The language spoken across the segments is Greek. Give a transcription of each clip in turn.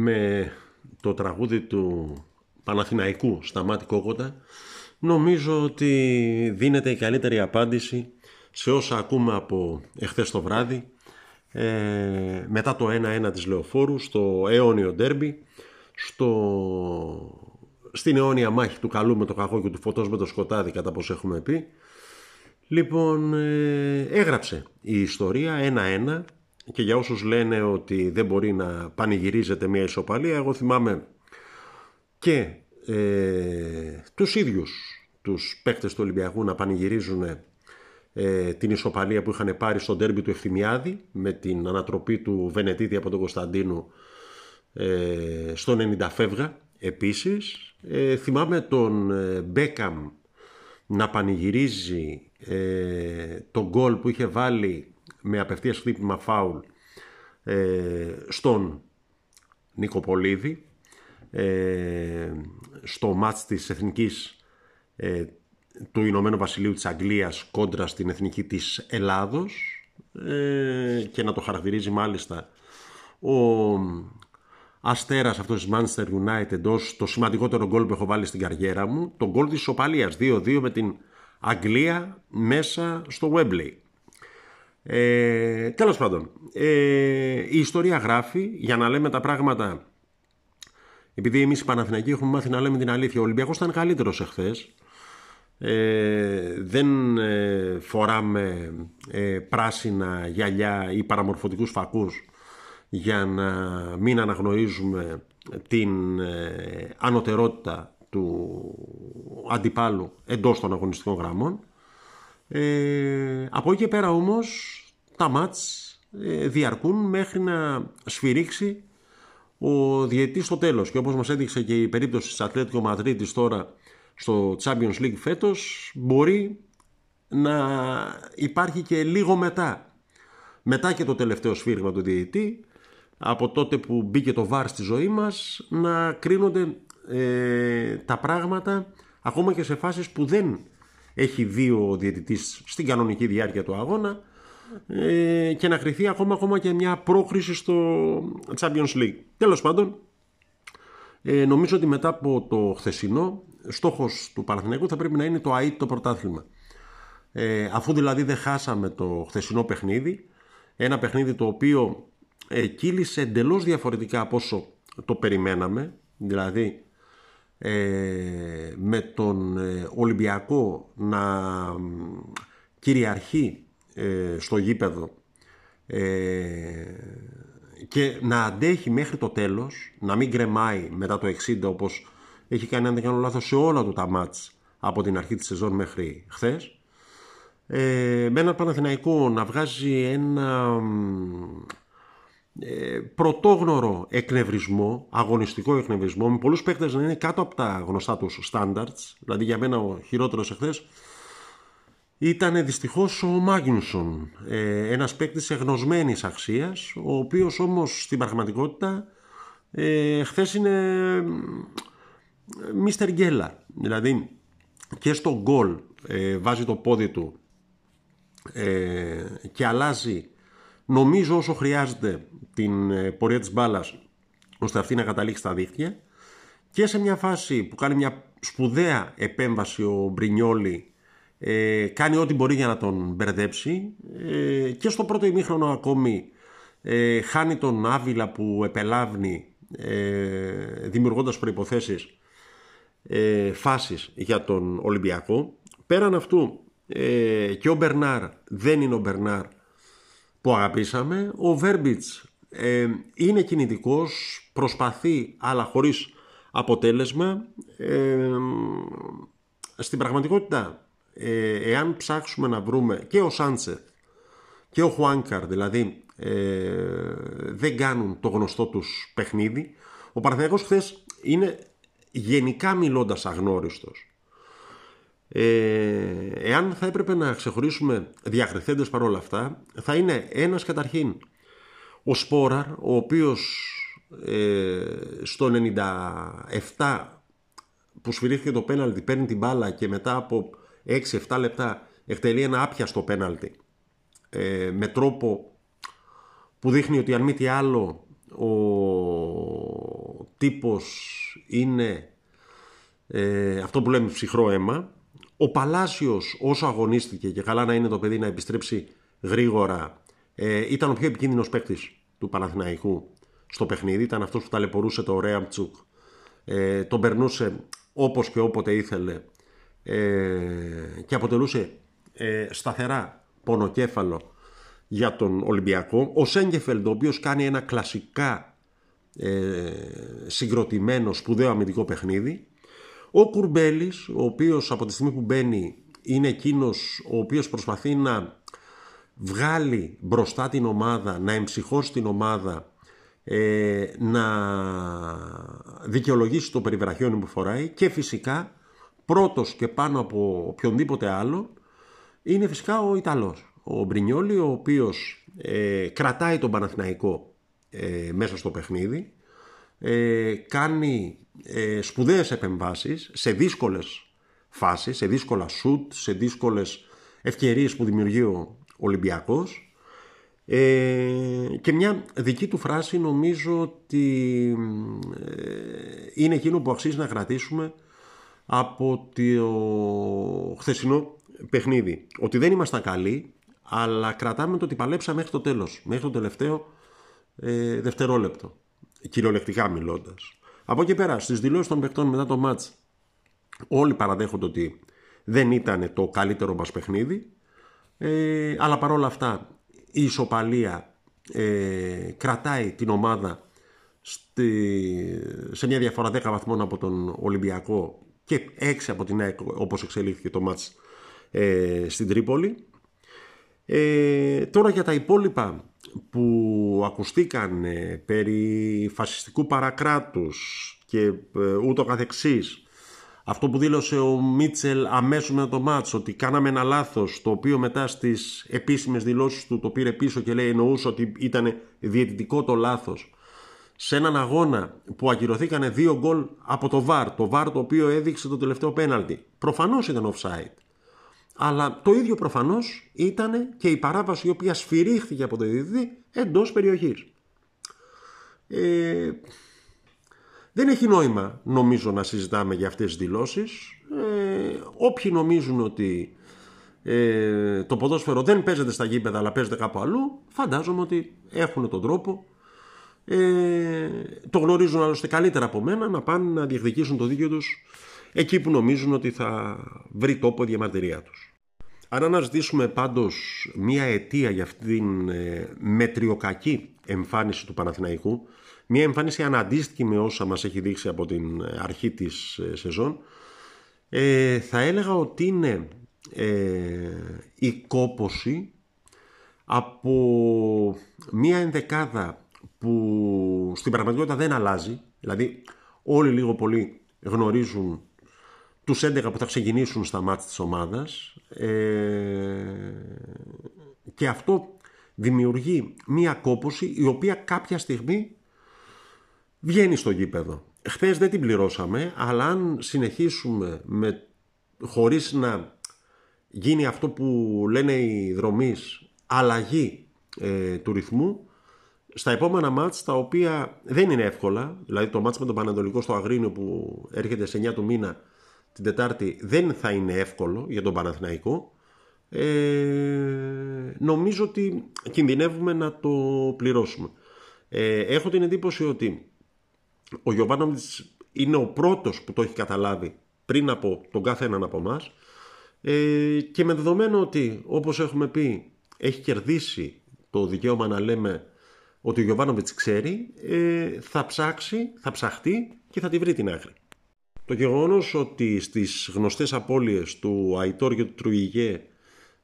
με το τραγούδι του Παναθηναϊκού Σταμάτη Κόκοτα νομίζω ότι δίνεται η καλύτερη απάντηση σε όσα ακούμε από εχθές το βράδυ ε, μετά το 1-1 της Λεωφόρου στο αιώνιο ντέρμπι στο... στην αιώνια μάχη του καλού με το κακό και του φωτός με το σκοτάδι κατά πως έχουμε πει. Λοιπόν ε, έγραψε η ιστορία 1-1 και για όσους λένε ότι δεν μπορεί να πανηγυρίζεται μια ισοπαλία εγώ θυμάμαι και ε, τους ίδιους τους παίκτες του Ολυμπιακού να πανηγυρίζουν ε, την ισοπαλία που είχαν πάρει στο ντέρμπι του Ευθυμιάδη με την ανατροπή του Βενετίδη από τον Κωνσταντίνου ε, στο 90 φεύγα επίσης. Ε, θυμάμαι τον ε, Μπέκαμ να πανηγυρίζει ε, τον γκολ που είχε βάλει με απευθείας χτύπημα φάουλ ε, στον Νίκο Πολίδη ε, στο μάτς της Εθνικής ε, του Ηνωμένου Βασιλείου της Αγγλίας κόντρα στην Εθνική της Ελλάδος ε, και να το χαρακτηρίζει μάλιστα ο αστέρας αυτός της Manchester United ως το σημαντικότερο γκολ που έχω βάλει στην καριέρα μου το γκολ της Σοπαλίας 2-2 με την Αγγλία μέσα στο Wembley ε, τέλος πάντων ε, η ιστορία γράφει για να λέμε τα πράγματα επειδή εμείς οι Παναθηναϊκοί έχουμε μάθει να λέμε την αλήθεια, ο Ολυμπιακός ήταν καλύτερος εχθές. Ε, δεν ε, φοράμε ε, πράσινα γυαλιά ή παραμορφωτικούς φακούς για να μην αναγνωρίζουμε την ε, ανωτερότητα του αντιπάλου εντός των αγωνιστικών γραμμών. Από εκεί και πέρα όμως τα μάτς διαρκούν μέχρι να σφυρίξει ο διαιτητής στο τέλος. Και όπως μας έδειξε και η περίπτωση της Ατλέτικο Μαδρίτης τώρα στο Champions League φέτος μπορεί να υπάρχει και λίγο μετά. Μετά και το τελευταίο σφύριγμα του διαιτητή από τότε που μπήκε το βάρ στη ζωή μας να κρίνονται ε, τα πράγματα ακόμα και σε φάσεις που δεν έχει δει ο διαιτητής στην κανονική διάρκεια του αγώνα ε, και να κρυθεί ακόμα, ακόμα και μια πρόκριση στο Champions League. Τέλος πάντων, ε, νομίζω ότι μετά από το χθεσινό, στόχος του Παναθηναϊκού θα πρέπει να είναι το ΑΕΤ το πρωτάθλημα. Ε, αφού δηλαδή δεν χάσαμε το χθεσινό παιχνίδι, ένα παιχνίδι το οποίο ε, κύλησε εντελώς διαφορετικά από όσο το περιμέναμε, δηλαδή ε, με τον ε, Ολυμπιακό να κυριαρχεί ε, στο γήπεδο ε, και να αντέχει μέχρι το τέλος, να μην κρεμάει μετά το 60 όπως έχει κάνει αν δεν κάνω λάθος σε όλα του τα μάτς από την αρχή της σεζόν μέχρι χθες. Ε, με ένα Παναθηναϊκό να βγάζει ένα ε, πρωτόγνωρο εκνευρισμό, αγωνιστικό εκνευρισμό, με πολλούς παίκτες να είναι κάτω από τα γνωστά τους standards, δηλαδή για μένα ο χειρότερος εχθές ήταν δυστυχώς ο Μάγνουσον, ε, ένας παίκτης εγνωσμένης αξίας, ο οποίος όμως στην πραγματικότητα ε, χθες είναι Μίστερ Γκέλα. Δηλαδή και στο γκολ ε, βάζει το πόδι του ε, και αλλάζει νομίζω όσο χρειάζεται την ε, πορεία της μπάλας ώστε αυτή να καταλήξει στα δίχτυα και σε μια φάση που κάνει μια σπουδαία επέμβαση ο Μπρινιόλη ε, κάνει ό,τι μπορεί για να τον μπερδέψει ε, και στο πρώτο ημίχρονο ακόμη ε, χάνει τον Άβυλα που επελάβνει ε, δημιουργώντας προϋποθέσεις ε, φάσεις για τον Ολυμπιακό. Πέραν αυτού ε, και ο Μπερνάρ δεν είναι ο Μπερνάρ που αγαπήσαμε ο Βέρμπιτς ε, είναι κινητικός προσπαθεί αλλά χωρίς αποτέλεσμα. Στην πραγματικότητα ε, εάν ψάξουμε να βρούμε και ο Σάντσεθ και ο Χουάνκαρ δηλαδή ε, δεν κάνουν το γνωστό τους παιχνίδι ο Παναθηναϊκός χθες είναι γενικά μιλώντας αγνώριστος ε, εάν θα έπρεπε να ξεχωρίσουμε διακριθέντες παρόλα αυτά θα είναι ένας καταρχήν ο Σπόραρ ο οποίος ε, στο 97 που σφυρίχθηκε το πέναλτι παίρνει την μπάλα και μετά από 6-7 λεπτά εκτελεί ένα άπιαστο πέναλτι ε, με τρόπο που δείχνει ότι αν μη τι άλλο ο τύπος είναι ε, αυτό που λέμε ψυχρό αίμα. Ο Παλάσιος όσο αγωνίστηκε και καλά να είναι το παιδί να επιστρέψει γρήγορα ε, ήταν ο πιο επικίνδυνος παίκτης του Παναθηναϊκού στο παιχνίδι. Ήταν αυτός που ταλαιπωρούσε το Ρέαμτσουκ. Ε, τον περνούσε όπως και όποτε ήθελε ε, και αποτελούσε ε, σταθερά πονοκέφαλο για τον Ολυμπιακό. Ο Σέγκεφελντ, ο οποίος κάνει ένα κλασικά ε, συγκροτημένο σπουδαίο αμυντικό παιχνίδι. Ο Κουρμπέλης, ο οποίος από τη στιγμή που μπαίνει είναι εκείνος ο οποίος προσπαθεί να βγάλει μπροστά την ομάδα, να εμψυχώσει την ομάδα, ε, να δικαιολογήσει το περιβραχιόνι που φοράει και φυσικά πρώτος και πάνω από οποιονδήποτε άλλο είναι φυσικά ο Ιταλός. Ο Μπρινιόλη ο οποίος ε, κρατάει τον Παναθηναϊκό ε, μέσα στο παιχνίδι, ε, κάνει ε, σπουδαίες επεμβάσεις σε δύσκολες φάσεις, σε δύσκολα σουτ, σε δύσκολες ευκαιρίες που δημιουργεί ο Ολυμπιακός ε, και μια δική του φράση νομίζω ότι ε, είναι εκείνο που αξίζει να κρατήσουμε από το χθεσινό παιχνίδι. Ότι δεν ήμασταν καλοί, αλλά κρατάμε το ότι παλέψαμε μέχρι το τέλος, μέχρι το τελευταίο ε, δευτερόλεπτο, κυριολεκτικά μιλώντας. Από εκεί πέρα, στις δηλώσεις των παιχτών μετά το μάτς, όλοι παραδέχονται ότι δεν ήταν το καλύτερο μας παιχνίδι, ε, αλλά παρόλα αυτά η ισοπαλία ε, κρατάει την ομάδα στη, σε μια διαφορά 10 βαθμών από τον Ολυμπιακό και 6 από την ΑΕΚ όπως εξελίχθηκε το μάτς ε, στην Τρίπολη. Ε, τώρα για τα υπόλοιπα που ακουστήκαν ε, περί φασιστικού παρακράτους και ε, ούτω καθεξής. Αυτό που δήλωσε ο Μίτσελ αμέσως με το μάτς ότι κάναμε ένα λάθος το οποίο μετά στις επίσημες δηλώσεις του το πήρε πίσω και λέει εννοούσε ότι ήταν διαιτητικό το λάθος. Σε έναν αγώνα που ακυρωθήκανε δύο γκολ από το ΒΑΡ το ΒΑΡ το οποίο έδειξε το τελευταίο πέναλτι. Προφανώς ήταν offside αλλά το ίδιο προφανώς ήταν και η παράβαση η οποία σφυρίχθηκε από το διαιτητή εντός περιοχής ε, δεν έχει νόημα νομίζω να συζητάμε για αυτές τις δηλώσεις. Ε, όποιοι νομίζουν ότι ε, το ποδόσφαιρο δεν παίζεται στα γήπεδα αλλά παίζεται κάπου αλλού, φαντάζομαι ότι έχουν τον τρόπο, ε, το γνωρίζουν άλλωστε καλύτερα από μένα, να πάνε να διεκδικήσουν το δίκαιο τους εκεί που νομίζουν ότι θα βρει τόπο η διαμαρτυρία τους. Αν αναζητήσουμε πάντως μία αιτία για αυτήν την ε, μετριοκακή εμφάνιση του Παναθηναϊκού, μια εμφάνιση αναντίστοιχη με όσα μας έχει δείξει από την αρχή της ε, σεζόν. Ε, θα έλεγα ότι είναι ε, η κόποση από μια ενδεκάδα που στην πραγματικότητα δεν αλλάζει. Δηλαδή όλοι λίγο πολύ γνωρίζουν τους 11 που θα ξεκινήσουν στα μάτια της ομάδας ε, και αυτό δημιουργεί μια κόποση η οποία κάποια στιγμή βγαίνει στο γήπεδο. Χθες δεν την πληρώσαμε, αλλά αν συνεχίσουμε με, χωρίς να γίνει αυτό που λένε οι δρομείς, αλλαγή ε, του ρυθμού, στα επόμενα μάτς τα οποία δεν είναι εύκολα, δηλαδή το μάτς με τον Πανατολικό στο Αγρίνιο που έρχεται σε 9 του μήνα την Τετάρτη δεν θα είναι εύκολο για τον Παναθηναϊκό, ε, νομίζω ότι κινδυνεύουμε να το πληρώσουμε. Ε, έχω την εντύπωση ότι ο Γιωβάνοβιτς είναι ο πρώτος που το έχει καταλάβει πριν από τον κάθε έναν από εμάς. Ε, και με δεδομένο ότι όπως έχουμε πει έχει κερδίσει το δικαίωμα να λέμε ότι ο Γιωβάνοβιτς ξέρει ε, θα ψάξει, θα ψαχτεί και θα τη βρει την άκρη. Το γεγονός ότι στις γνωστές απώλειες του Αϊτόρ και του Τρουιγέ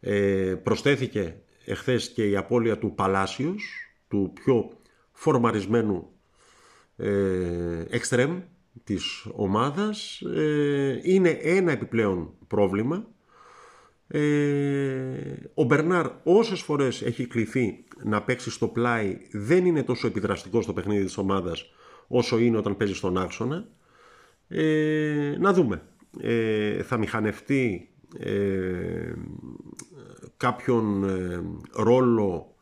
ε, προσθέθηκε εχθές και η απώλεια του Παλάσιος, του πιο φορμαρισμένου εξτρέμ της ομάδας ε, είναι ένα επιπλέον πρόβλημα. Ε, ο Μπερνάρ όσες φορές έχει κληθεί να παίξει στο πλάι δεν είναι τόσο επιδραστικό στο παιχνίδι της ομάδας όσο είναι όταν παίζει στον άξονα ε, να δούμε θα μηχανευτεί κάποιον ρόλο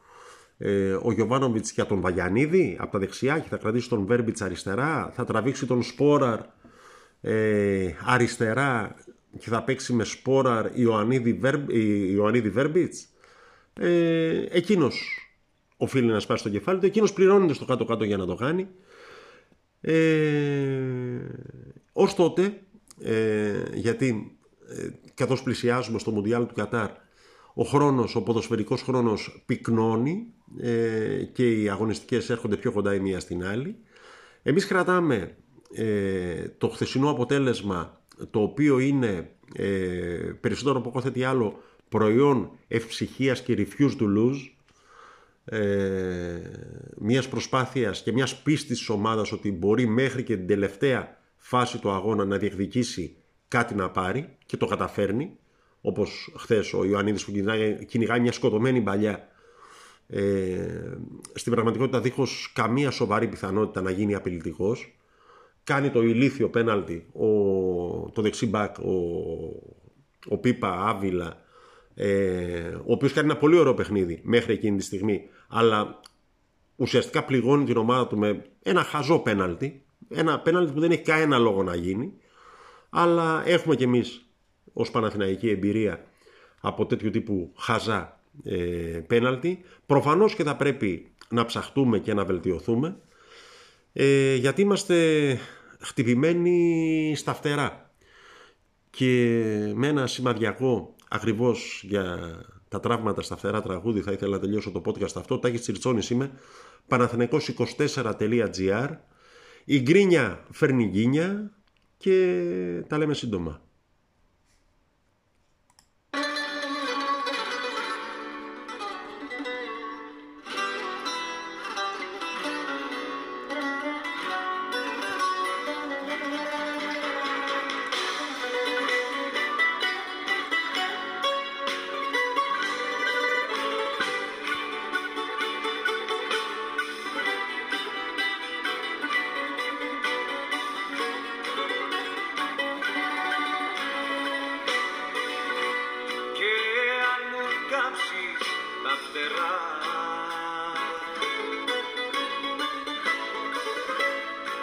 ε, ο Γιωβάνοβιτς για τον Βαγιανίδη από τα δεξιά και θα κρατήσει τον Βέρμπιτς αριστερά. Θα τραβήξει τον Σπόραρ ε, αριστερά και θα παίξει με Σπόραρ Ιωαννίδη, Βέρ, Ιωαννίδη Βέρμπιτς. Ε, εκείνος οφείλει να σπάσει το κεφάλι του. Εκείνος πληρώνεται στο κάτω-κάτω για να το κάνει. Ε, ως τότε, ε, γιατί ε, καθώς πλησιάζουμε στο Μουντιάλ του Κατάρ, ο χρόνος, ο ποδοσφαιρικός χρόνος πυκνώνει ε, και οι αγωνιστικές έρχονται πιο κοντά η μία στην άλλη. Εμείς κρατάμε ε, το χθεσινό αποτέλεσμα το οποίο είναι ε, περισσότερο από κάθε άλλο προϊόν ευψυχίας και refuse to lose ε, μιας προσπάθειας και μιας πίστης της ομάδας ότι μπορεί μέχρι και την τελευταία φάση του αγώνα να διεκδικήσει κάτι να πάρει και το καταφέρνει όπως χθες ο Ιωαννίδης που κυνηγάει μια σκοτωμένη παλιά ε, στην πραγματικότητα δίχως καμία σοβαρή πιθανότητα να γίνει απειλητικός. Κάνει το ηλίθιο πέναλτι ο, το δεξί μπακ ο, ο Πίπα Άβυλα ε, ο οποίος κάνει ένα πολύ ωραίο παιχνίδι μέχρι εκείνη τη στιγμή αλλά ουσιαστικά πληγώνει την ομάδα του με ένα χαζό πέναλτι ένα πέναλτι που δεν έχει κανένα λόγο να γίνει. Αλλά έχουμε κι εμείς ως Παναθηναϊκή εμπειρία από τέτοιου τύπου χαζά ε, πέναλτι. Προφανώς και θα πρέπει να ψαχτούμε και να βελτιωθούμε. Ε, γιατί είμαστε χτυπημένοι στα φτερά. Και με ένα σημαδιακό ακριβώς για τα τραύματα στα φτερά τραγούδι θα ήθελα να τελειώσω το podcast αυτό. Τάκης Τσιρτσόνης είμαι. Παναθηναϊκός24.gr η γκρίνια φέρνει γκίνια και τα λέμε σύντομα